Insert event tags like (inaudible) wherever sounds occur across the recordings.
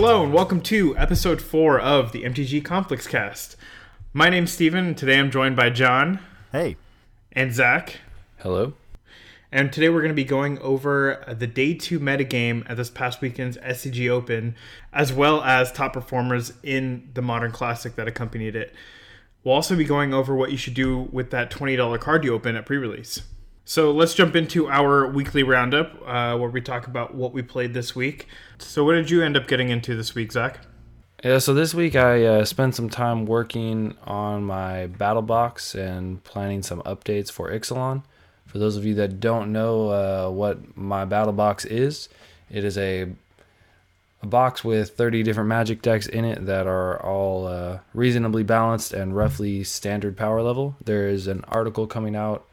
Hello and welcome to episode four of the MTG Conflux Cast. My name's Steven, and today I'm joined by John Hey, and Zach. Hello. And today we're going to be going over the day two metagame at this past weekend's SCG Open, as well as top performers in the Modern Classic that accompanied it. We'll also be going over what you should do with that $20 card you open at pre release. So let's jump into our weekly roundup uh, where we talk about what we played this week. So, what did you end up getting into this week, Zach? Yeah, so this week I uh, spent some time working on my battle box and planning some updates for Ixalan. For those of you that don't know uh, what my battle box is, it is a a box with 30 different magic decks in it that are all uh, reasonably balanced and roughly standard power level. There is an article coming out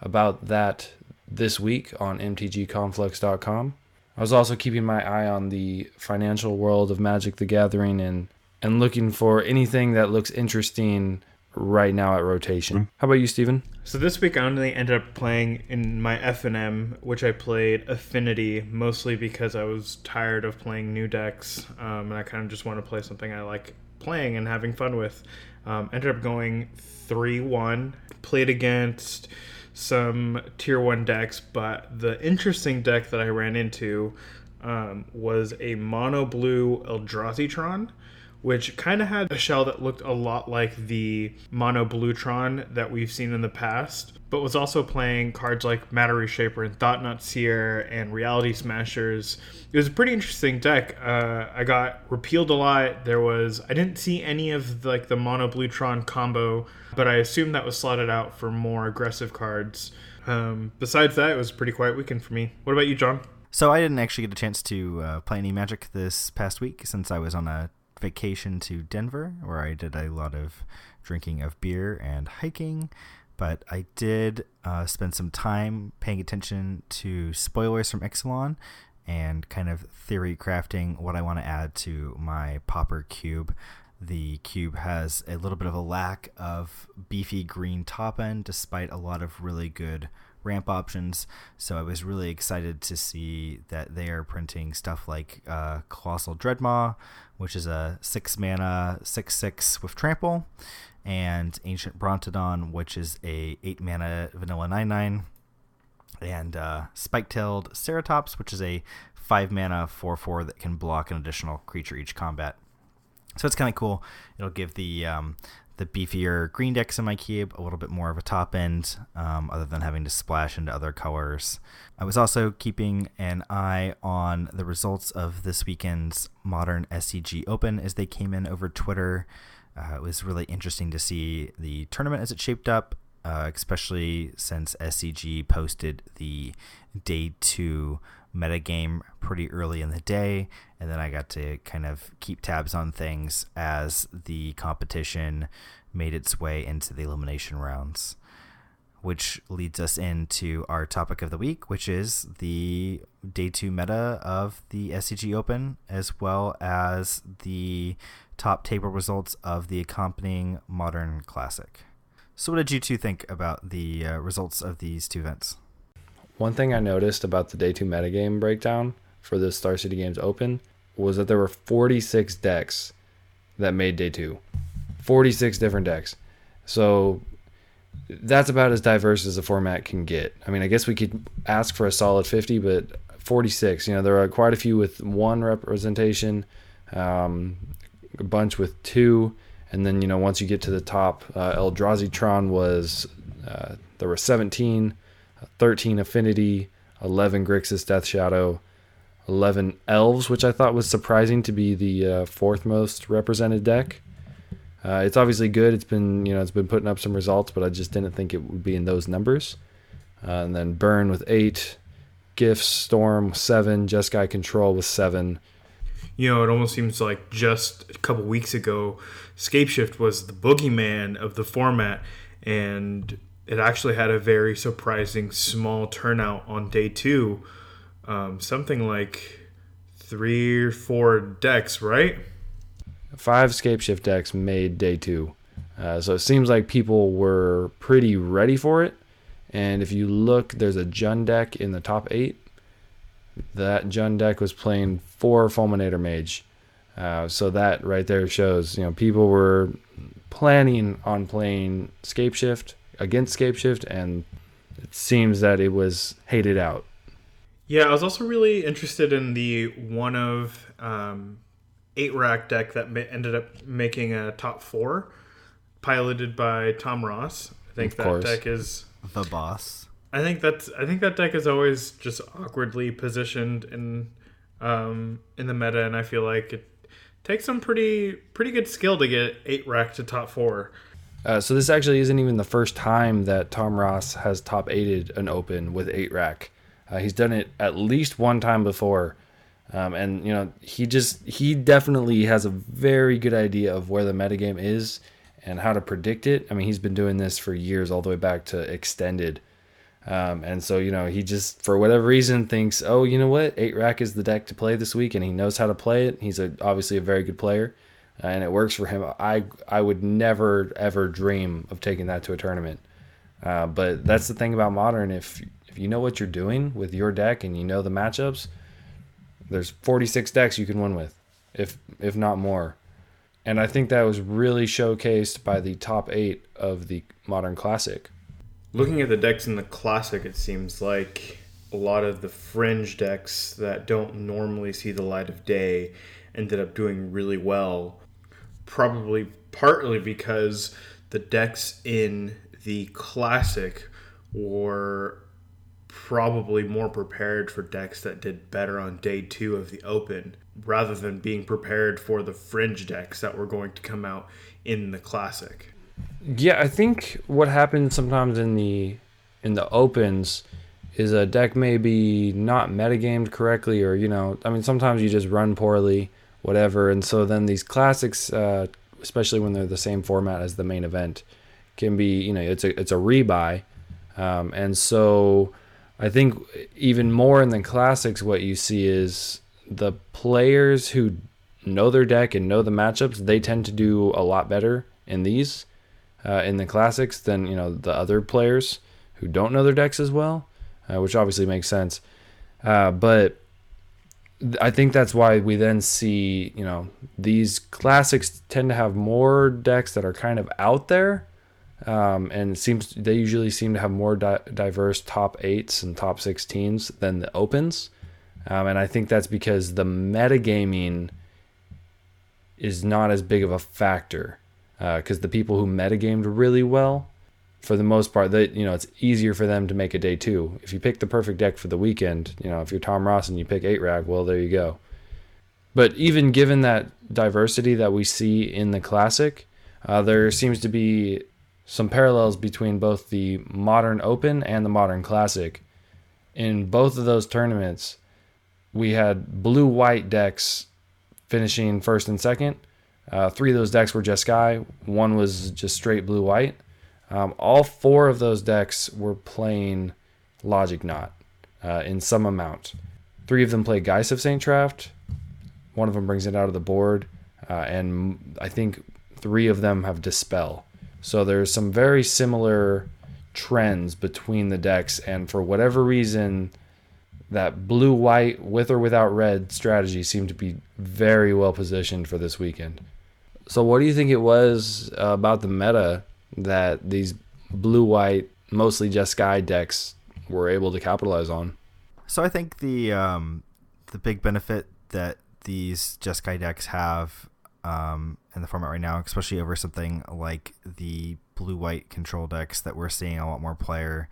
about that this week on mtgconflux.com. I was also keeping my eye on the financial world of Magic the Gathering and and looking for anything that looks interesting right now at rotation. How about you, Steven? So this week I only ended up playing in my F and M, which I played Affinity mostly because I was tired of playing new decks, um, and I kind of just want to play something I like playing and having fun with. Um, ended up going three one, played against some tier one decks, but the interesting deck that I ran into um, was a mono blue Eldrazi which kind of had a shell that looked a lot like the mono Bluetron that we've seen in the past, but was also playing cards like Matter Reshaper and Thought-Knot Seer and Reality Smashers. It was a pretty interesting deck. Uh, I got repealed a lot. There was I didn't see any of the, like the mono Bluetron combo, but I assume that was slotted out for more aggressive cards. Um, besides that, it was a pretty quiet weekend for me. What about you, John? so I didn't actually get a chance to uh, play any Magic this past week since I was on a vacation to Denver where I did a lot of drinking of beer and hiking. But I did uh, spend some time paying attention to spoilers from Ixalan and kind of theory crafting what I want to add to my pauper cube. The cube has a little bit of a lack of beefy green top end, despite a lot of really good ramp options. So I was really excited to see that they are printing stuff like uh, Colossal Dreadmaw, which is a six mana six six with trample, and Ancient Brontodon, which is a eight mana vanilla nine nine, and uh, Spike-tailed Ceratops, which is a five mana four four that can block an additional creature each combat. So it's kind of cool. It'll give the um, the beefier green decks in my cube a little bit more of a top end, um, other than having to splash into other colors. I was also keeping an eye on the results of this weekend's Modern SCG Open as they came in over Twitter. Uh, it was really interesting to see the tournament as it shaped up, uh, especially since SCG posted the day two metagame pretty early in the day, and then I got to kind of keep tabs on things as the competition made its way into the elimination rounds. Which leads us into our topic of the week, which is the day two meta of the SCG Open, as well as the top table results of the accompanying Modern Classic. So, what did you two think about the uh, results of these two events? One thing I noticed about the day two metagame breakdown for the Star City Games Open was that there were 46 decks that made day two. 46 different decks. So that's about as diverse as the format can get. I mean, I guess we could ask for a solid 50, but 46. You know, there are quite a few with one representation, um, a bunch with two, and then you know once you get to the top, uh, Eldrazi was uh, there were 17. 13 Affinity, 11 Grixis Death Shadow, 11 Elves, which I thought was surprising to be the uh, fourth most represented deck. Uh, it's obviously good. It's been you know it's been putting up some results, but I just didn't think it would be in those numbers. Uh, and then Burn with eight, Gifts Storm seven, Jeskai Control with seven. You know, it almost seems like just a couple weeks ago, Scapeshift was the boogeyman of the format, and it actually had a very surprising small turnout on day two. Um, something like three or four decks, right? Five Scapeshift decks made day two. Uh, so it seems like people were pretty ready for it. And if you look, there's a Jund deck in the top eight. That Jund deck was playing four Fulminator Mage. Uh, so that right there shows, you know, people were planning on playing Scapeshift against Scapeshift, and it seems that it was hated out. Yeah, I was also really interested in the one of um, eight rack deck that ma- ended up making a top four, piloted by Tom Ross. I think Of that course. deck is. The boss. I think that's. I think that deck is always just awkwardly positioned in, um, in the meta, and I feel like it takes some pretty pretty good skill to get eight rack to top four. Uh, so this actually isn't even the first time that Tom Ross has top eighted an open with eight rack. Uh, he's done it at least one time before, um, and you know he just he definitely has a very good idea of where the metagame is and how to predict it. I mean he's been doing this for years, all the way back to extended, um, and so you know he just for whatever reason thinks, oh you know what, eight rack is the deck to play this week, and he knows how to play it. He's a, obviously a very good player uh, and it works for him. I I would never ever dream of taking that to a tournament. Uh, but that's the thing about modern. If if you know what you're doing with your deck and you know the matchups, there's 46 decks you can win with, if if not more. And I think that was really showcased by the top eight of the modern classic. Looking at the decks in the classic, it seems like a lot of the fringe decks that don't normally see the light of day ended up doing really well. Probably partly because the decks in the classic were probably more prepared for decks that did better on day two of the open rather than being prepared for the fringe decks that were going to come out in the classic. Yeah, I think what happens sometimes in the in the opens is a deck may be not metagamed correctly, or you know, I mean, sometimes you just run poorly, whatever, and so then these classics, uh, especially when they're the same format as the main event, can be you know it's a it's a rebuy, um, and so I think even more in the classics, what you see is the players who know their deck and know the matchups, they tend to do a lot better in these uh, in the classics than you know the other players who don't know their decks as well, uh, which obviously makes sense. Uh, but I think that's why we then see you know these classics tend to have more decks that are kind of out there, um, and seems they usually seem to have more di- diverse top eights and top sixteens than the opens, um, and I think that's because the metagaming is not as big of a factor because the people who metagamed really well, for the most part, that you know it's easier for them to make a day two. If you pick the perfect deck for the weekend, you know if you're Tom Ross and you pick eight rack, well there you go. But even given that diversity that we see in the classic, uh, there seems to be some parallels between both the modern open and the modern classic. In both of those tournaments, we had blue white decks finishing first and second. Uh, three of those decks were Jeskai. One was just straight blue white. Um, all four of those decks were playing Logic Knot uh, in some amount. Three of them play Geist of Saint Traft. One of them brings it out of the board, uh, and I think three of them have Dispel. So there's some very similar trends between the decks, and for whatever reason, that blue white with or without red strategy seemed to be very well positioned for this weekend. So, what do you think it was uh, about the meta that these blue white, mostly Jeskai decks were able to capitalize on? So I think the um, the big benefit that these Jeskai decks have um, in the format right now, especially over something like the blue white control decks that we're seeing a lot more player,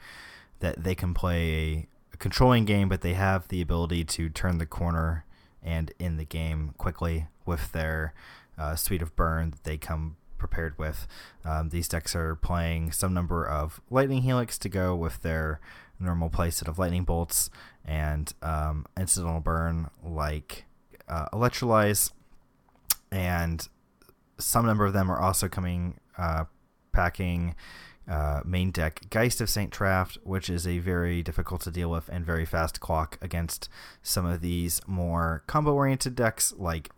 that they can play a, controlling game, but they have the ability to turn the corner and in the game quickly with their uh, suite of burn that they come prepared with. Um, these decks are playing some number of lightning helix to go with their normal play set of lightning bolts and um, incidental burn like uh, electrolyze and some number of them are also coming uh, packing uh, main deck Geist of Saint Traft, which is a very difficult to deal with and very fast clock against some of these more combo oriented decks like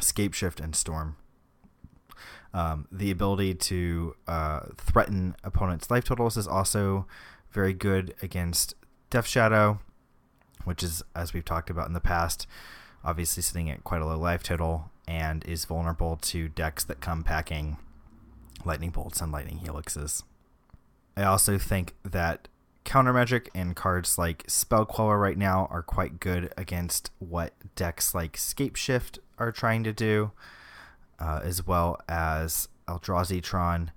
Scapeshift and Storm. Um, the ability to uh, threaten opponents' life totals is also very good against Death Shadow, which is, as we've talked about in the past, obviously sitting at quite a low life total. And is vulnerable to decks that come packing lightning bolts and lightning helixes. I also think that counter magic and cards like Spell Queller right now are quite good against what decks like Scape Shift are trying to do, uh, as well as Eldrazi Tron.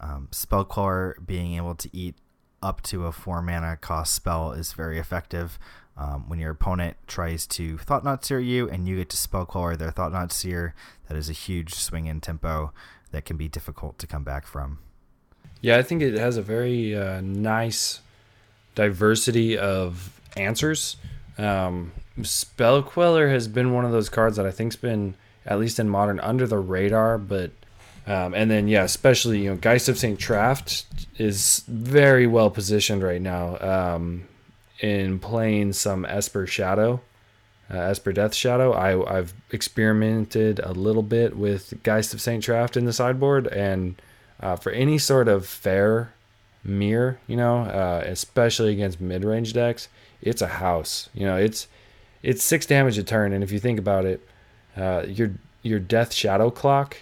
Um, Spell Queller being able to eat up to a four mana cost spell is very effective. Um, when your opponent tries to Thought-Knot Seer you and you get to Spell Queller their Thought-Knot Seer, that is a huge swing in tempo that can be difficult to come back from. Yeah, I think it has a very uh, nice diversity of answers. Um, Spell Queller has been one of those cards that I think's been at least in modern under the radar, but um, and then yeah, especially you know Geist of Saint Traft is very well positioned right now um, in playing some Esper Shadow, uh, Esper Death Shadow. I I've experimented a little bit with Geist of Saint Traft in the sideboard, and uh, for any sort of fair mirror, you know, uh, especially against mid range decks, it's a house. You know, it's it's six damage a turn, and if you think about it, uh, your your Death Shadow clock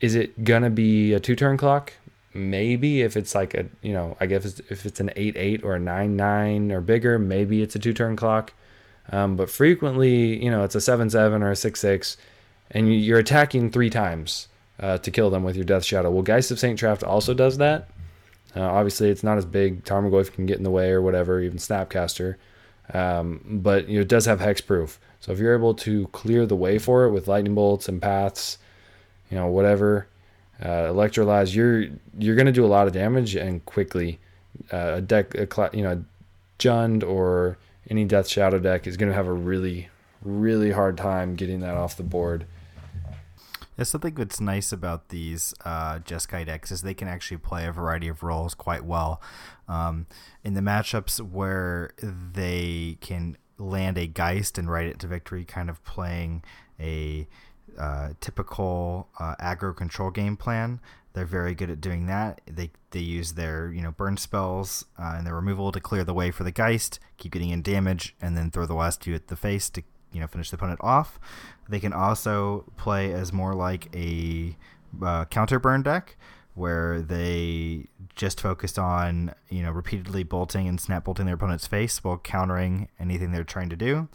is it gonna be a two turn clock? Maybe if it's like a you know I guess if it's an eight eight or a nine nine or bigger, maybe it's a two turn clock. Um, but frequently, you know, it's a seven seven or a six six, and you're attacking three times uh, to kill them with your Death Shadow. Well, Geist of Saint Traft also does that. Uh, obviously, it's not as big. Tarmogoyf can get in the way or whatever, even Snapcaster. Um, but you know, it does have hexproof. So if you're able to clear the way for it with lightning bolts and paths, you know, whatever, uh, electrolyze, you're you're gonna do a lot of damage and quickly. Uh, a deck, a you know, Jund or any Death Shadow deck is gonna have a really, really hard time getting that off the board. Yeah, something that's nice about these uh, Jeskai decks is they can actually play a variety of roles quite well. Um, in the matchups where they can land a Geist and ride it to victory, kind of playing a uh, typical uh, aggro control game plan. They're very good at doing that. They they use their you know burn spells uh, and their removal to clear the way for the Geist, keep getting in damage, and then throw the last two at the face to you know finish the opponent off. They can also play as more like a uh, counter burn deck where they just focus on you know repeatedly bolting and snap bolting their opponent's face while countering anything they're trying to do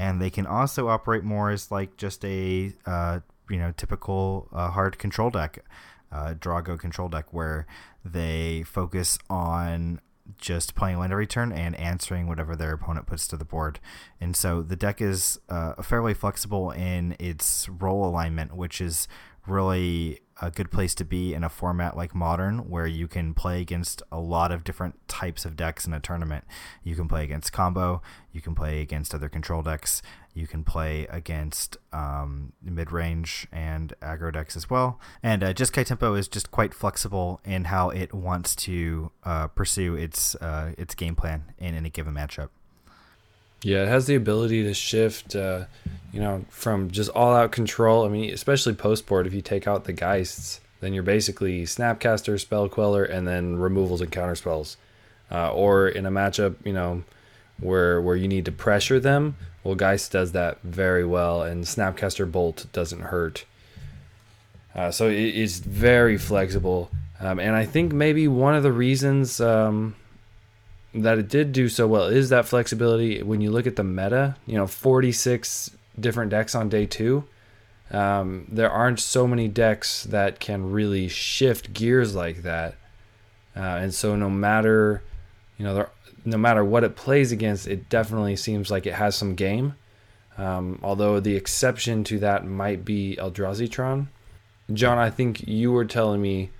and they can also operate more as like just a uh, you know typical uh, hard control deck uh, Draw-Go control deck where they focus on just playing land every turn and answering whatever their opponent puts to the board. And so the deck is uh, fairly flexible in its role alignment, which is really a good place to be in a format like modern where you can play against a lot of different types of decks in a tournament. You can play against combo you can play against other control decks you can play against um, mid-range and aggro decks as well. And uh, Jeskai tempo is just quite flexible in how it wants to uh, pursue its uh, its game plan in any given matchup yeah, it has the ability to shift, uh, you know, from just all out control. I mean, especially post board, if you take out the Geists, then you're basically Snapcaster, Spell Queller, and then removals and counter spells. Uh, or in a matchup, you know, where where you need to pressure them, well, Geist does that very well, and Snapcaster Bolt doesn't hurt. Uh, so it is very flexible, um, and I think maybe one of the reasons. Um, that it did do so well is that flexibility. When you look at the meta, you know, 46 different decks on day two. Um, there aren't so many decks that can really shift gears like that, uh, and so no matter, you know, there, no matter what it plays against, it definitely seems like it has some game. Um, although the exception to that might be Eldrazi Tron. John, I think you were telling me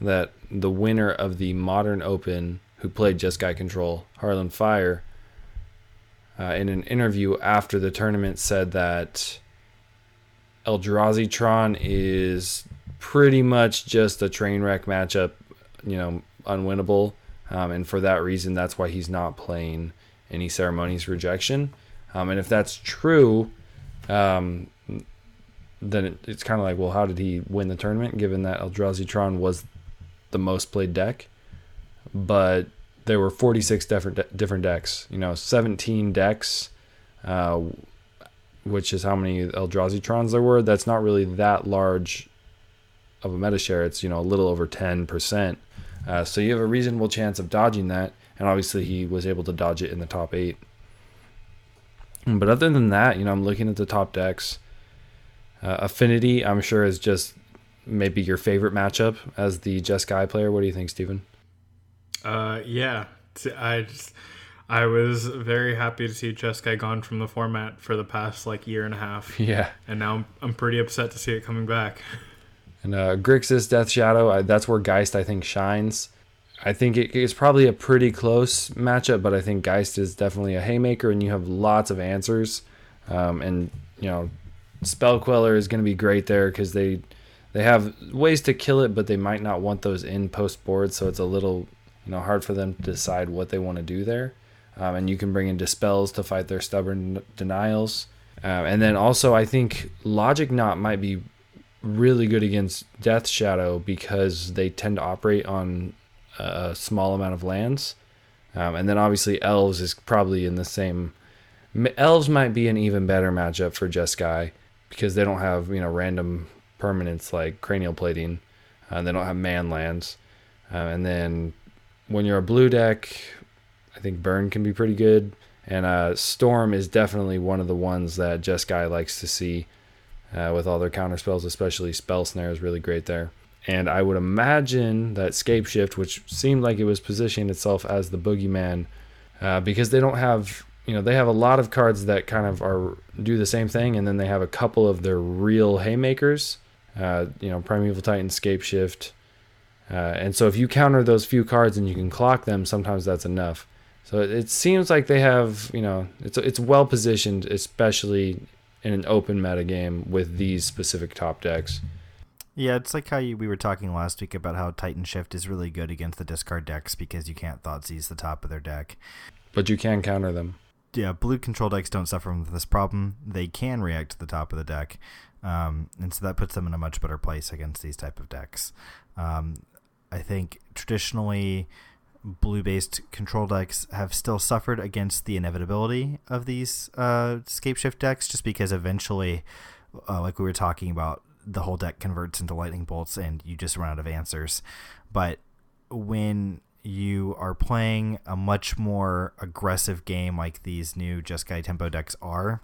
that the winner of the Modern Open who played Jeskai Control, Harlan Fire, uh, in an interview after the tournament said that Eldrazi Tron is pretty much just a train wreck matchup, you know, unwinnable. Um, and for that reason, that's why he's not playing any ceremonious rejection. Um, and if that's true, um, then it, it's kind of like, well, how did he win the tournament given that Eldrazi Tron was the most played deck? But there were 46 different different decks. You know, 17 decks, uh, which is how many Eldrazi Trons there were, that's not really that large of a meta share. It's you know a little over ten percent. Uh, so you have a reasonable chance of dodging that, and obviously he was able to dodge it in the top eight. But other than that, you know, I'm looking at the top decks. Uh, Affinity, I'm sure, is just maybe your favorite matchup as the Jeskai player. What do you think, Steven? Uh, yeah, I just, I was very happy to see Jeskai gone from the format for the past like year and a half. (laughs) Yeah, and now I'm, I'm pretty upset to see it coming back. And uh, Grixis Death Shadow, I, that's where Geist I think shines. I think it is probably a pretty close matchup, but I think Geist is definitely a haymaker, and you have lots of answers. Um, and you know, Spell Queller is going to be great there because they they have ways to kill it, but they might not want those in post board, so it's a little you know hard for them to decide what they want to do there. Um, and you can bring in dispels to fight their stubborn denials. Uh, and then also, I think Logic Knot might be really good against Death Shadow because they tend to operate on a small amount of lands. Um, and then obviously Elves is probably in the same. Elves might be an even better matchup for Jeskai because they don't have you know random permanents like cranial plating. Uh, they don't have man lands. Uh, and then when you're a blue deck, I think Burn can be pretty good. And uh, Storm is definitely one of the ones that Jeskai likes to see uh, with all their counter spells, especially Spell Snare is really great there. And I would imagine that Scapeshift, which seemed like it was positioning itself as the boogeyman, uh, because they don't have, you know, they have a lot of cards that kind of are do the same thing, and then they have a couple of their real haymakers, uh, you know, Primeval Titan, Scapeshift. Uh, and so if you counter those few cards and you can clock them, sometimes that's enough. So it seems like they have, you know, it's it's well positioned, especially in an open meta game with these specific top decks. Yeah, it's like how you, we were talking last week about how Titan Shift is really good against the discard decks because you can't Thoughtseize the top of their deck. But you can counter them. Yeah, blue control decks don't suffer from this problem. They can react to the top of the deck, um, and so that puts them in a much better place against these type of decks. Um, I think traditionally, blue-based control decks have still suffered against the inevitability of these uh, Scapeshift decks, just because eventually, uh, like we were talking about, the whole deck converts into lightning bolts and you just run out of answers. But when you are playing a much more aggressive game like these new Jeskai tempo decks are,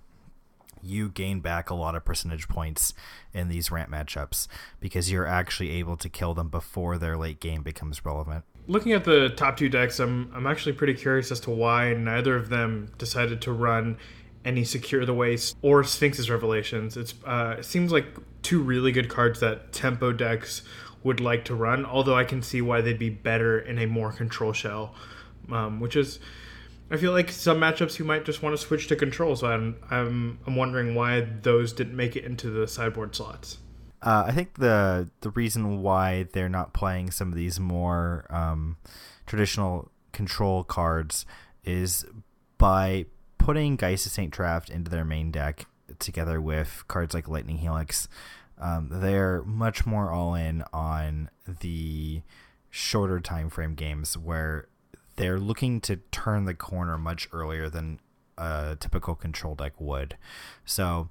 you gain back a lot of percentage points in these ramp matchups because you're actually able to kill them before their late game becomes relevant. Looking at the top two decks, I'm I'm actually pretty curious as to why neither of them decided to run any Secure the Waste or Sphinx's Revelations. It's uh, it seems like two really good cards that tempo decks would like to run. Although I can see why they'd be better in a more control shell, um, which is. I feel like some matchups you might just want to switch to control, so I'm I'm I'm wondering why those didn't make it into the sideboard slots. Uh, I think the the reason why they're not playing some of these more um, traditional control cards is by putting Geist of St. Traft into their main deck together with cards like Lightning Helix, um, they're much more all in on the shorter time frame games where they're looking to turn the corner much earlier than a typical control deck would. So,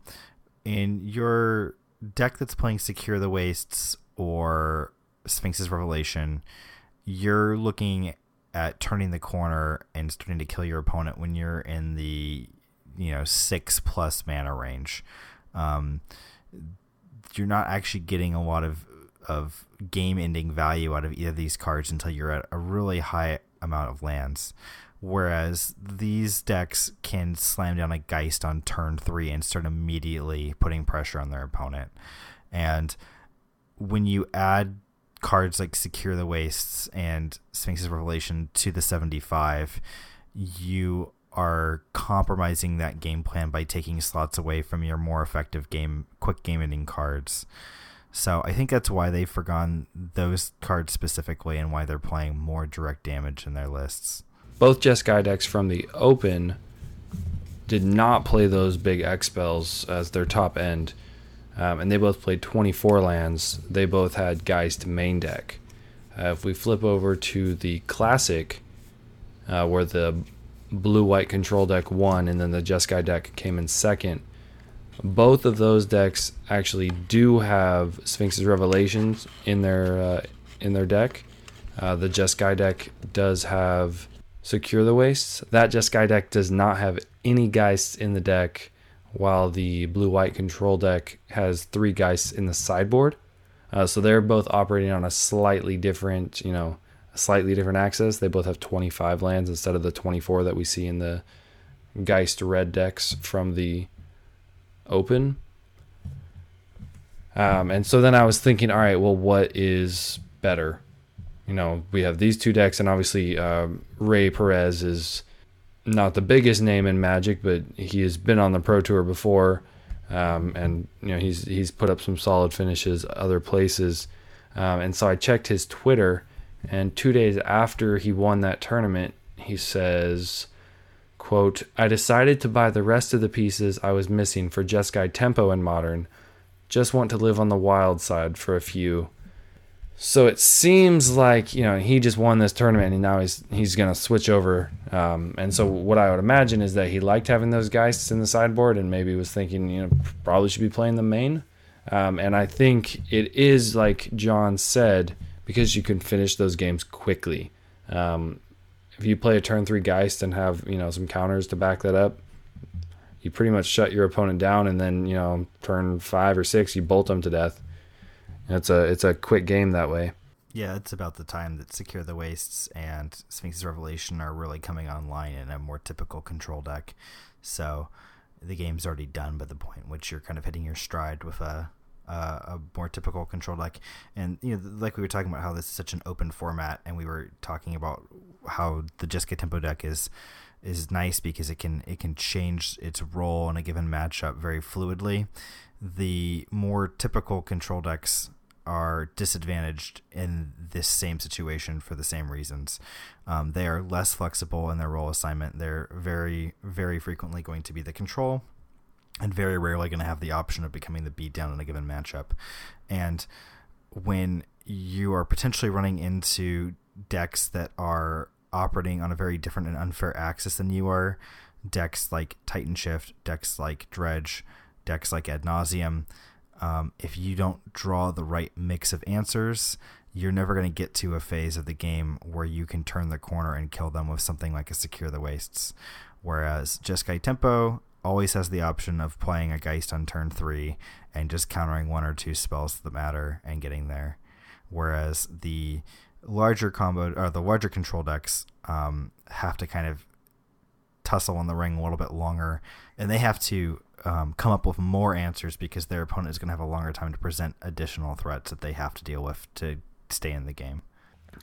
in your deck that's playing Secure the Wastes or Sphinx's Revelation, you're looking at turning the corner and starting to kill your opponent when you're in the you know six plus mana range. Um, you're not actually getting a lot of of game ending value out of either of these cards until you're at a really high amount of lands. Whereas these decks can slam down a Geist on turn three and start immediately putting pressure on their opponent. And when you add cards like Secure the Wastes and Sphinx's Revelation to the 75, you are compromising that game plan by taking slots away from your more effective game, quick game ending cards. So I think that's why they've forgotten those cards specifically and why they're playing more direct damage in their lists. Both Jeskai decks from the open did not play those big X spells as their top end um, and they both played 24 lands. They both had Geist main deck. Uh, if we flip over to the classic, uh, where the blue white control deck won, and then the Jeskai deck came in second, Both of those decks actually do have Sphinx's Revelations in their uh, in their deck. Uh, the Jeskai deck does have Secure the Wastes. That Jeskai deck does not have any Geists in the deck, while the blue white control deck has three Geists in the sideboard. Uh, so they're both operating on a slightly different, you know, a slightly different axis. They both have 25 lands instead of the 24 that we see in the Geist red decks from the open. Um, and so then I was thinking, all right, well, what is better? You know, we have these two decks, and obviously um, Rey Perez is not the biggest name in Magic, but he has been on the Pro Tour before, um, and you know he's he's put up some solid finishes other places. Um, and so I checked his Twitter, and two days after he won that tournament, he says, "quote I decided to buy the rest of the pieces I was missing for Jeskai Tempo and Modern. Just want to live on the wild side for a few." So it seems like you know he just won this tournament and now he's he's gonna switch over. Um, and so what I would imagine is that he liked having those guys in the sideboard and maybe was thinking you know probably should be playing the main. Um, and I think it is like John said because you can finish those games quickly. Um, if you play a turn three Geist and have you know some counters to back that up, you pretty much shut your opponent down, and then you know turn five or six you bolt them to death. It's a it's a quick game that way. Yeah, it's about the time that Secure the Wastes and Sphinx's Revelation are really coming online in a more typical control deck. So the game's already done by the point which you're kind of hitting your stride with a a, a more typical control deck. And you know, like we were talking about how this is such an open format, and we were talking about how the Jeskai Tempo deck is is nice because it can it can change its role in a given matchup very fluidly. The more typical control decks are disadvantaged in this same situation for the same reasons. Um, they are less flexible in their role assignment. They're very, very frequently going to be the control and very rarely going to have the option of becoming the beatdown in a given matchup. And when you are potentially running into decks that are operating on a very different and unfair axis than you are, decks like Titan Shift, decks like Dredge, decks like Ad Nauseam, um, if you don't draw the right mix of answers, you're never going to get to a phase of the game where you can turn the corner and kill them with something like a Secure the Wastes. Whereas Jeskai Tempo always has the option of playing a Geist on turn three and just countering one or two spells that matter and getting there. Whereas the larger combo or the larger control decks um, have to kind of tussle in the ring a little bit longer, and they have to um, come up with more answers because their opponent is going to have a longer time to present additional threats that they have to deal with to stay in the game.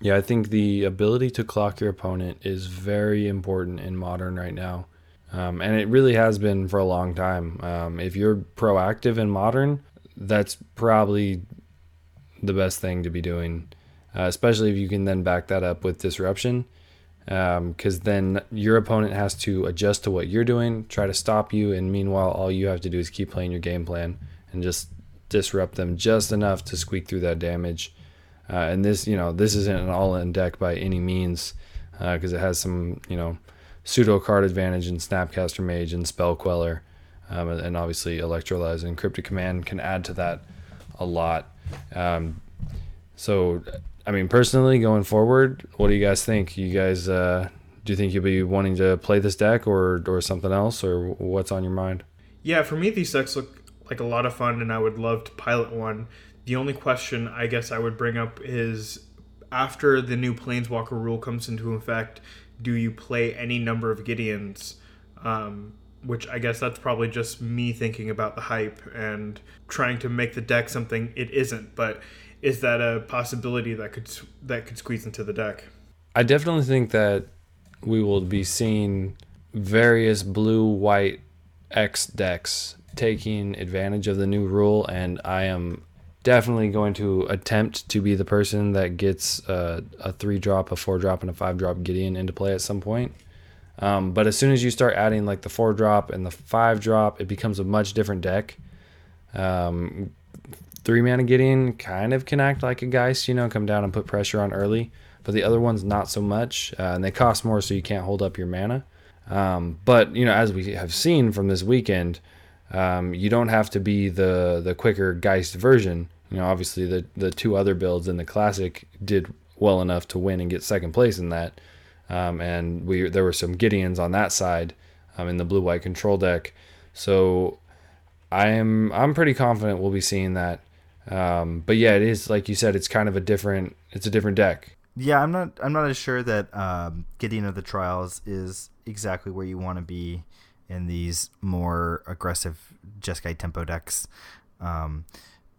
Yeah, I think the ability to clock your opponent is very important in modern right now. Um, and it really has been for a long time. Um, if you're proactive in modern, that's probably the best thing to be doing, uh, especially if you can then back that up with disruption because um, then your opponent has to adjust to what you're doing, try to stop you, and meanwhile, all you have to do is keep playing your game plan and just disrupt them just enough to squeak through that damage. Uh, and this, you know, this isn't an all-in deck by any means because uh, it has some, you know, pseudo card advantage in Snapcaster Mage and Spell Queller, um, and obviously Electrolyze and Cryptic Command can add to that a lot. Um, so I mean, personally, going forward, what do you guys think? You guys, uh, do you think you'll be wanting to play this deck or or something else, or what's on your mind? Yeah, for me, these decks look like a lot of fun, and I would love to pilot one. The only question I guess I would bring up is after the new Planeswalker rule comes into effect, do you play any number of Gideons? Um, which I guess that's probably just me thinking about the hype and trying to make the deck something it isn't. But is that a possibility that could that could squeeze into the deck? I definitely think that we will be seeing various blue white X decks taking advantage of the new rule, and I am definitely going to attempt to be the person that gets a three drop, a four drop, and a five drop Gideon into play at some point. Um, but as soon as you start adding like the four drop and the five drop, it becomes a much different deck. Um, three mana Gideon kind of can act like a Geist, you know, come down and put pressure on early, but the other ones not so much, uh, and they cost more, so you can't hold up your mana. Um, but you know, as we have seen from this weekend, Um, you don't have to be the the quicker Geist version. You know, obviously the the two other builds in the classic did well enough to win and get second place in that. Um, and we there were some Gideons on that side um, in the blue white control deck. So I am I'm pretty confident we'll be seeing that. Um, but yeah, it is like you said, it's kind of a different it's a different deck. Yeah, I'm not I'm not as sure that um, Gideon of the Trials is exactly where you want to be in these more aggressive Jeskai tempo decks. Um,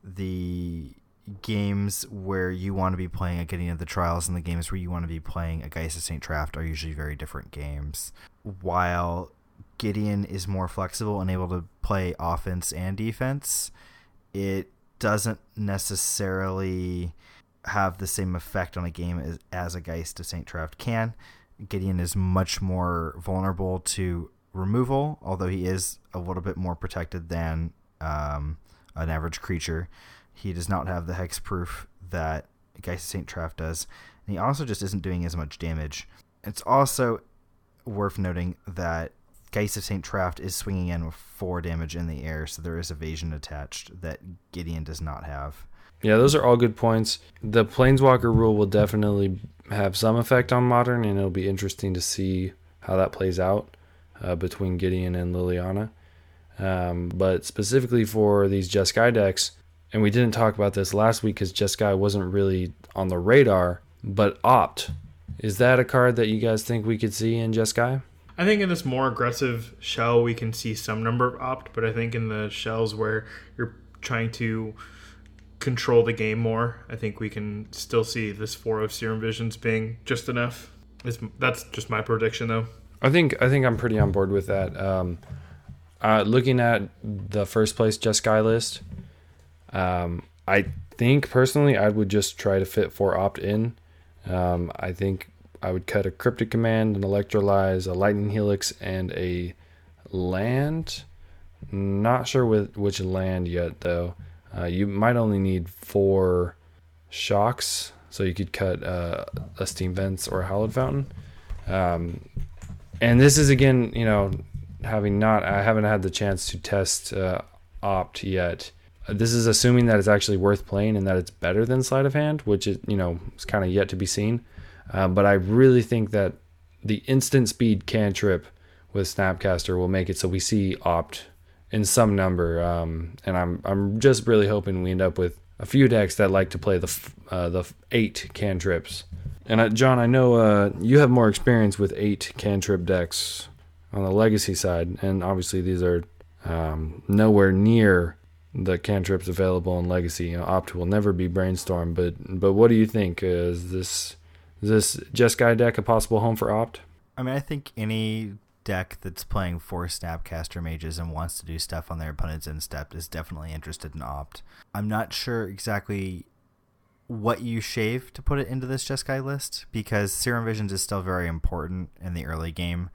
the games where you want to be playing a Gideon of the Trials and the games where you want to be playing a Geist of St. Traft are usually very different games. While Gideon is more flexible and able to play offense and defense, it doesn't necessarily have the same effect on a game as, as a Geist of St. Traft can. Gideon is much more vulnerable to removal, although he is a little bit more protected than um, an average creature. He does not have the hexproof that Geist of St. Traft does, and he also just isn't doing as much damage. It's also worth noting that Geist of St. Traft is swinging in with four damage in the air, so there is evasion attached that Gideon does not have. Yeah, those are all good points. The Planeswalker rule will definitely have some effect on Modern, and it'll be interesting to see how that plays out uh, between Gideon and Liliana. Um, but specifically for these Jeskai decks, and we didn't talk about this last week because Jeskai wasn't really on the radar, but Opt. Is that a card that you guys think we could see in Jeskai? I think in this more aggressive shell, we can see some number opt, but I think in the shells where you're trying to control the game more, I think we can still see this four of Serum Visions being just enough. It's, that's just my prediction, though. I think I think I'm pretty on board with that. Um, uh, looking at the first place Jeskai list, um, I think personally I would just try to fit four opt in. Um, I think I would cut a cryptic command, an electrolyze, a lightning helix, and a land. Not sure with which land yet though. Uh, you might only need four shocks, so you could cut uh, a steam vents or a hallowed fountain. Um, and this is again, you know, having not, I haven't had the chance to test uh, opt yet. This is assuming that it's actually worth playing and that it's better than sleight of hand, which is, you know, is kind of yet to be seen. Um, but I really think that the instant speed cantrip with Snapcaster will make it so we see opt in some number. Um, and I'm I'm just really hoping we end up with a few decks that like to play the uh, the eight cantrips. And uh, John, I know uh, you have more experience with eight cantrip decks on the legacy side, and obviously these are um, nowhere near the cantrips available in legacy. You know, opt will never be brainstorm, but but what do you think? is this is this Jeskai deck a possible home for Opt? I mean, I think any deck that's playing four Snapcaster mages and wants to do stuff on their opponent's end step is definitely interested in Opt. I'm not sure exactly what you shave to put it into this Jeskai list because Serum Visions is still very important in the early game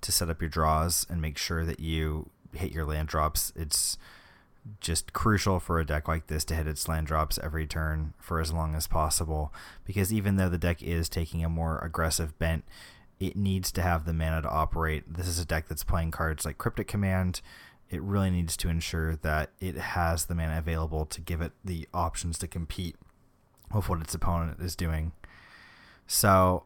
to set up your draws and make sure that you hit your land drops. It's just crucial for a deck like this to hit its land drops every turn for as long as possible because even though the deck is taking a more aggressive bent it needs to have the mana to operate. This is a deck that's playing cards like cryptic command. It really needs to ensure that it has the mana available to give it the options to compete with what its opponent is doing. So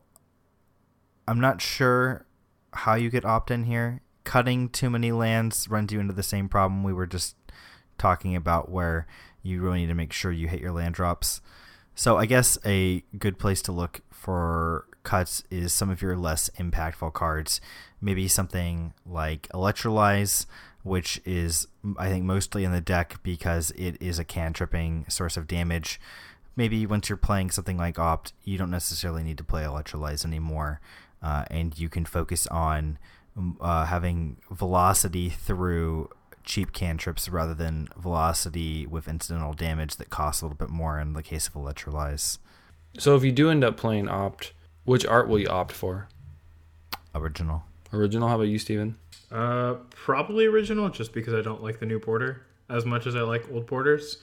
i'm not sure how you get opt in here. Cutting too many lands runs you into the same problem we were just talking about where you really need to make sure you hit your land drops. So I guess a good place to look for cuts is some of your less impactful cards. Maybe something like Electrolyze, which is I think mostly in the deck because it is a cantripping source of damage. Maybe once you're playing something like Opt, you don't necessarily need to play Electrolyze anymore, uh, and you can focus on uh, having velocity through cheap cantrips rather than velocity with incidental damage that costs a little bit more in the case of Electrolyze. So if you do end up playing opt, which art will you opt for? Original. Original. How about you, Steven? Uh, probably original, just because I don't like the new border as much as I like old borders.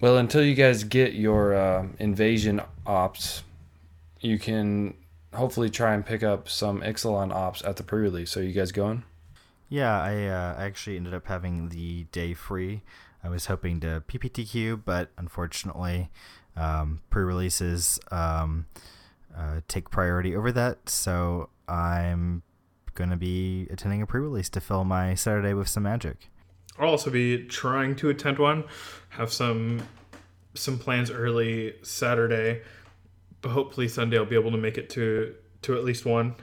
Well, until you guys get your uh, invasion opts, you can hopefully try and pick up some Ixalan opts at the pre-release. So you guys going? Yeah, I uh, actually ended up having the day free. I was hoping to PPTQ, but unfortunately, um, pre-releases um, uh, take priority over that. So I'm going to be attending a pre-release to fill my Saturday with some magic. I'll also be trying to attend one. Have some some plans early Saturday, but hopefully Sunday I'll be able to make it to to at least one.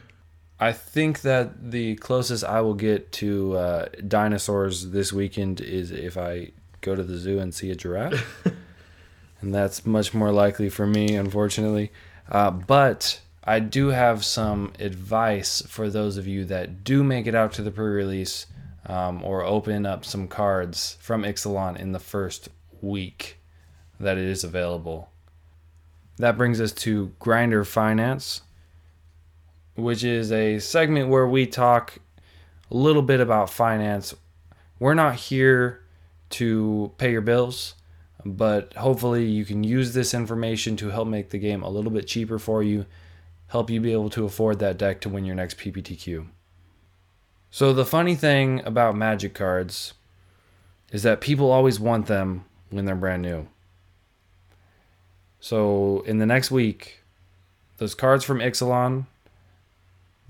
I think that the closest I will get to uh, dinosaurs this weekend is if I go to the zoo and see a giraffe. (laughs) and that's much more likely for me, unfortunately. Uh, but I do have some advice for those of you that do make it out to the pre release um, or open up some cards from Ixalan in the first week that it is available. That brings us to Grinder Finance, which is a segment where we talk a little bit about finance. We're not here to pay your bills, but hopefully you can use this information to help make the game a little bit cheaper for you, help you be able to afford that deck to win your next PPTQ. So, the funny thing about magic cards is that people always want them when they're brand new. So, in the next week, those cards from Ixalan,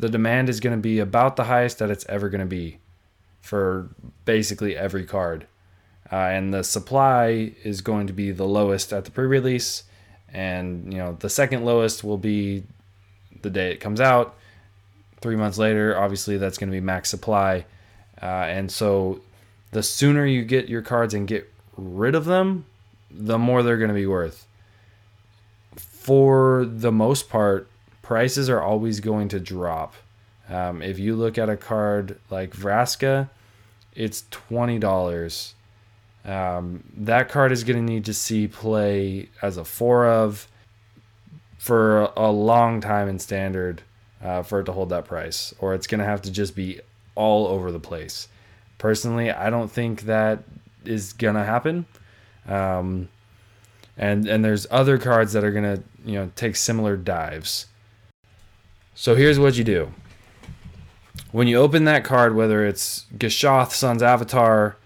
the demand is going to be about the highest that it's ever going to be for basically every card. Uh, and the supply is going to be the lowest at the pre-release. And you know the second lowest will be the day it comes out. Three months later obviously that's going to be max supply. Uh, and so the sooner you get your cards and get rid of them the more they're going to be worth. For the most part prices are always going to drop um, if you look at a card like vraska it's $20 um, that card is going to need to see play as a four of for a long time in standard uh, for it to hold that price, or it's going to have to just be all over the place. Personally, I don't think that is going to happen. Um, and and there's other cards that are going to you know take similar dives. So here's what you do. When you open that card, whether it's Gishath Sun's Avatar,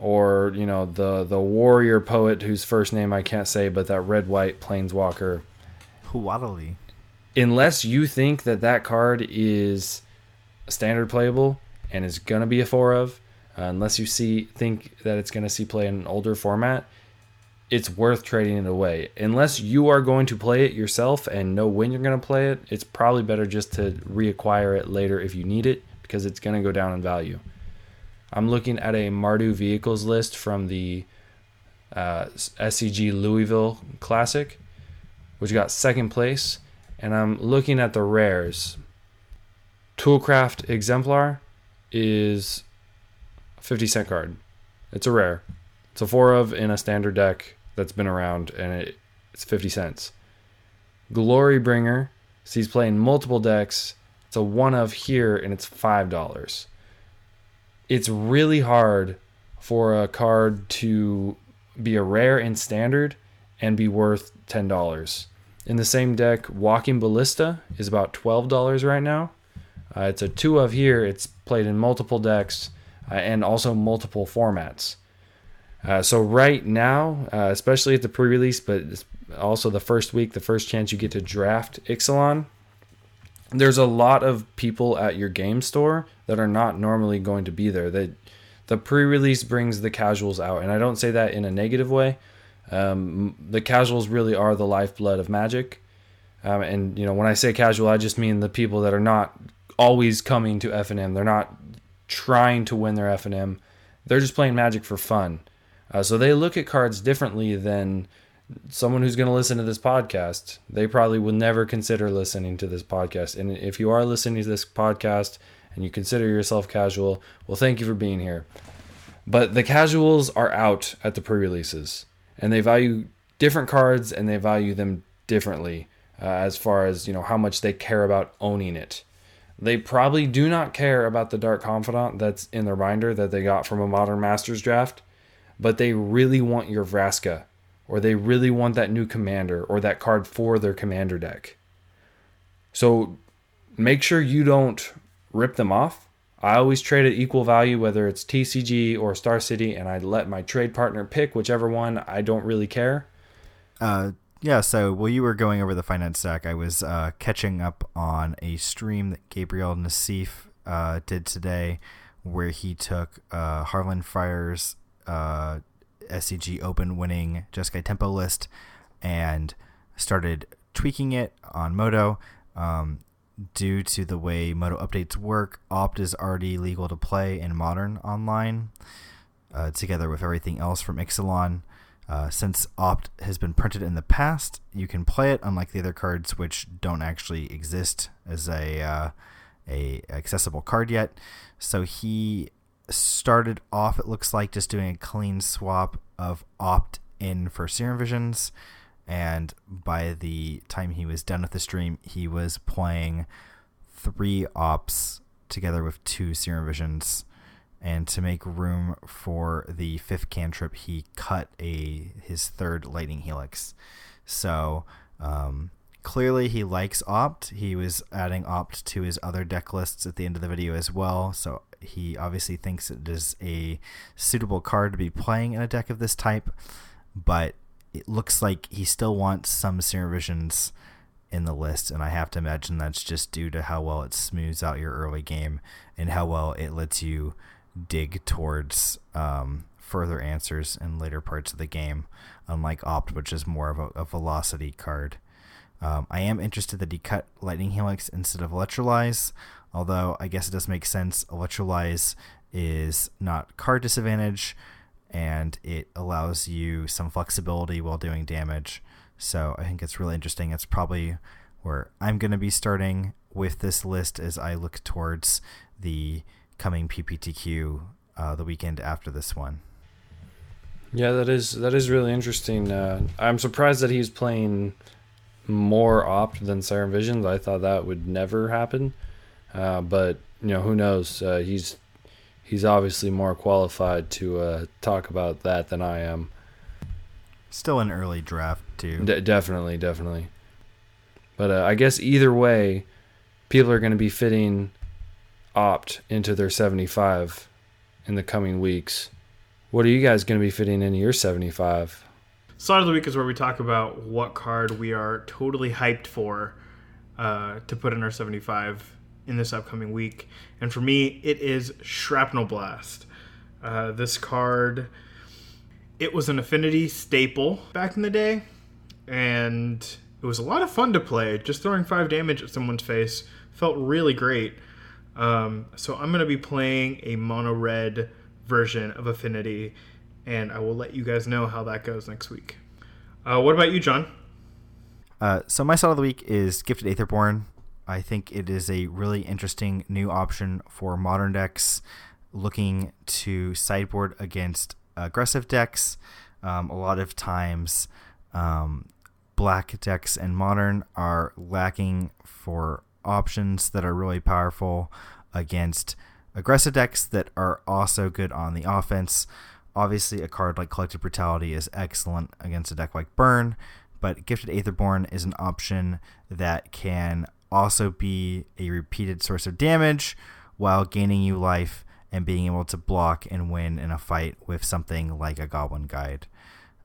or you know the the warrior poet whose first name I can't say, but that red white planeswalker. Huatli. Unless you think that that card is standard playable and is gonna be a four of, uh, unless you see think that it's gonna see play in an older format, it's worth trading it away. Unless you are going to play it yourself and know when you're gonna play it, it's probably better just to reacquire it later if you need it because it's gonna go down in value. I'm looking at a Mardu vehicles list from the uh, SCG Louisville Classic, which got second place. And I'm looking at the rares. Toolcraft Exemplar is a 50 cent card. It's a rare. It's a four of in a standard deck that's been around, and it, it's 50 cents. Glory Bringer sees play in multiple decks. It's a one of here, and it's $5 it's really hard for a card to be a rare in standard and be worth ten dollars. In the same deck, Walking Ballista is about twelve dollars right now. Uh, it's a two of here. It's played in multiple decks uh, and also multiple formats. Uh, so right now, uh, especially at the pre-release, but also the first week, the first chance you get to draft Ixalan, there's a lot of people at your game store that are not normally going to be there. That the pre-release brings the casuals out, and I don't say that in a negative way. Um, the casuals really are the lifeblood of Magic, um, and you know when I say casual, I just mean the people that are not always coming to FNM. They're not trying to win their FNM. They're just playing Magic for fun. Uh, so they look at cards differently than someone who's going to listen to this podcast, they probably will never consider listening to this podcast. And if you are listening to this podcast and you consider yourself casual, well, thank you for being here. But the casuals are out at the pre releases and they value different cards and they value them differently uh, as far as, you know, how much they care about owning it. They probably do not care about the Dark Confidant that's in their binder that they got from a Modern Masters draft, but they really want your Vraska or they really want that new commander or that card for their commander deck. So make sure you don't rip them off. I always trade at equal value, whether it's TCG or Star City, and I let my trade partner pick whichever one. I don't really care. Uh, yeah, so while you were going over the finance stack, I was uh, catching up on a stream that Gabriel Nassif uh, did today where he took uh, Harlan Fryer's uh, SCG Open winning Jeskai Tempo list and started tweaking it on MODO. Um, due to the way MODO updates work, Opt is already legal to play in Modern online, uh, together with everything else from Ixalan. Uh, since Opt has been printed in the past, you can play it, unlike the other cards which don't actually exist as a uh, a accessible card yet. So he started off, it looks like, just doing a clean swap of Opt in for Serum Visions and by the time he was done with the stream, he was playing three opts together with two serum visions. And to make room for the fifth cantrip, he cut a his third lightning helix. So um, clearly he likes opt. He was adding opt to his other deck lists at the end of the video as well. So he obviously thinks it is a suitable card to be playing in a deck of this type. But it looks like he still wants some Serum Visions in the list, and I have to imagine that's just due to how well it smooths out your early game and how well it lets you dig towards um, further answers in later parts of the game, unlike Opt, which is more of a, a velocity card. Um, I am interested that he cut Lightning Helix instead of Electrolyze, although I guess it does make sense. Electrolyze is not card disadvantage, and it allows you some flexibility while doing damage. So I think it's really interesting. It's probably where I'm going to be starting with this list as I look towards the coming PPTQ uh, the weekend after this one. Yeah, that is that is really interesting. Uh, I'm surprised that he's playing more opt than Serum Visions. I thought that would never happen, uh, but you know who knows? Uh, he's he's obviously more qualified to uh, talk about that than I am. Still an early draft too. De- definitely, definitely. But uh, I guess either way, people are going to be fitting opt into their 75 in the coming weeks. What are you guys going to be fitting into your 75? Start of the week is where we talk about what card we are totally hyped for uh, to put in our 75 in this upcoming week. And for me, it is Shrapnel Blast. Uh, this card, it was an affinity staple back in the day, and it was a lot of fun to play. Just throwing five damage at someone's face felt really great. Um, so I'm going to be playing a mono red version of Affinity, and I will let you guys know how that goes next week. Uh, what about you, John? Uh, so my side of the week is Gifted Aetherborn. I think it is a really interesting new option for modern decks looking to sideboard against aggressive decks. Um, a lot of times, um, black decks and modern are lacking for options that are really powerful against aggressive decks that are also good on the offense. Obviously, a card like Collective Brutality is excellent against a deck like Burn, but Gifted Aetherborn is an option that can also be a repeated source of damage while gaining you life and being able to block and win in a fight with something like a Goblin Guide.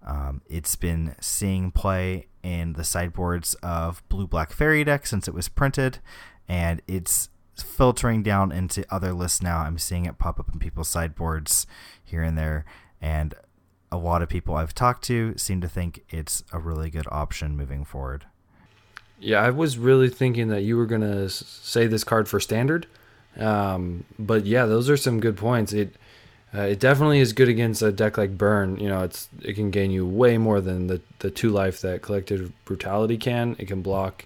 Um, it's been seeing play in the sideboards of Blue Black Faerie deck since it was printed, and it's filtering down into other lists now. I'm seeing it pop up in people's sideboards here and there, and a lot of people I've talked to seem to think it's a really good option moving forward. Yeah, I was really thinking that you were gonna say this card for standard, um, but yeah, those are some good points. It uh, it definitely is good against a deck like Burn. You know, it's it can gain you way more than the the two life that Collective Brutality can. It can block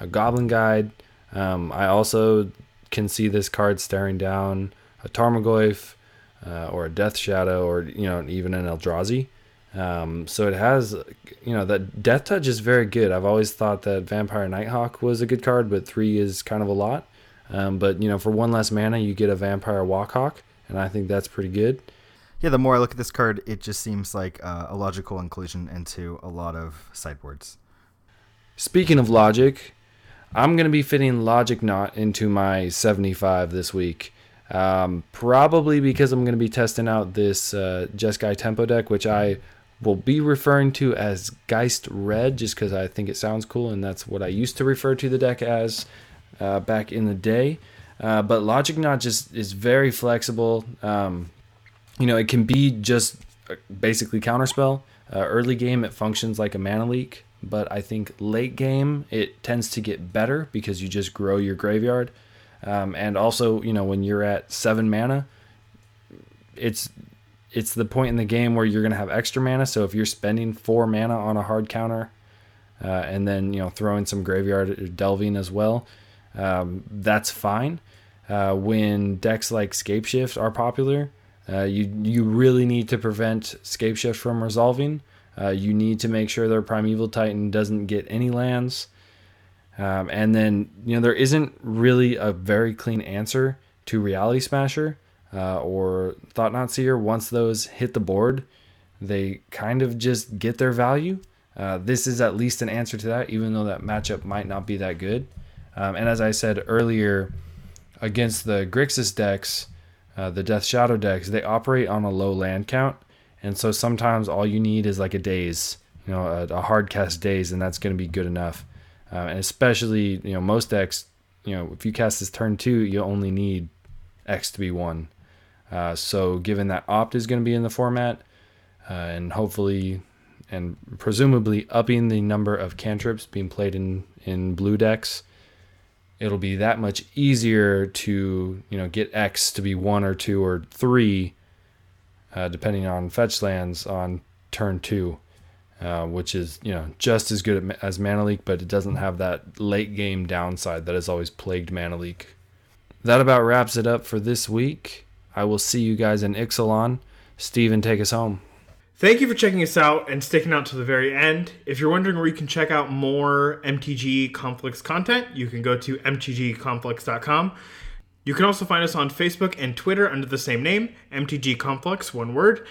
a Goblin Guide. Um, I also can see this card staring down a Tarmogoyf uh, or a Death Shadow or you know even an Eldrazi. Um, so it has, you know, that Death Touch is very good. I've always thought that Vampire Nighthawk was a good card, but three is kind of a lot. Um, but you know, for one less mana, you get a Vampire Walkhawk, and I think that's pretty good. Yeah, the more I look at this card, it just seems like uh, a logical inclusion into a lot of sideboards. Speaking of logic, I'm going to be fitting Logic Knot into my 75 this week. Um, probably because I'm going to be testing out this uh, Jeskai Tempo deck, which I will be referring to as Geist Red, just because I think it sounds cool, and that's what I used to refer to the deck as uh, back in the day. Uh, but Logic Knot just is very flexible. Um, you know, it can be just uh, basically counterspell. Uh, early game, it functions like a mana leak, but I think late game, it tends to get better because you just grow your graveyard. Um, and also, you know, when you're at seven mana, it's it's the point in the game where you're going to have extra mana. So if you're spending four mana on a hard counter, uh, and then you know throwing some graveyard delving as well, um, that's fine. Uh, when decks like Scapeshift are popular, uh, you you really need to prevent Scapeshift from resolving. Uh, you need to make sure their Primeval Titan doesn't get any lands. Um, and then you know there isn't really a very clean answer to Reality Smasher uh, or Thought-Knot Seer. Once those hit the board, they kind of just get their value. Uh, this is at least an answer to that, even though that matchup might not be that good. Um, and as I said earlier, against the Grixis decks, uh, the Death Shadow decks, they operate on a low land count, and so sometimes all you need is like a daze, you know, a, a hard cast daze, and that's going to be good enough. Uh, and especially, you know, most decks, you know, if you cast this turn two, you only need X to be one. Uh, so given that Opt is going to be in the format, uh, and hopefully and presumably upping the number of cantrips being played in in blue decks, it'll be that much easier to you know get X to be one or two or three, uh, depending on fetch lands on turn two, uh, which is you know just as good as Mana Leak, but it doesn't have that late game downside that has always plagued Mana Leak. That about wraps it up for this week. I will see you guys in Ixalan. Steven, take us home. Thank you for checking us out and sticking out to the very end. If you're wondering where you can check out more MTG Conflux content, you can go to mtgconflux.com. You can also find us on Facebook and Twitter under the same name, MTG Conflux, one word.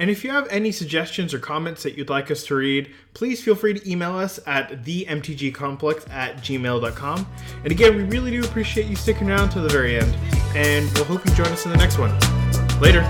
And if you have any suggestions or comments that you'd like us to read, please feel free to email us at themtgconflux at gmail.com. And again, we really do appreciate you sticking around to the very end, and we'll hope you join us in the next one. Later.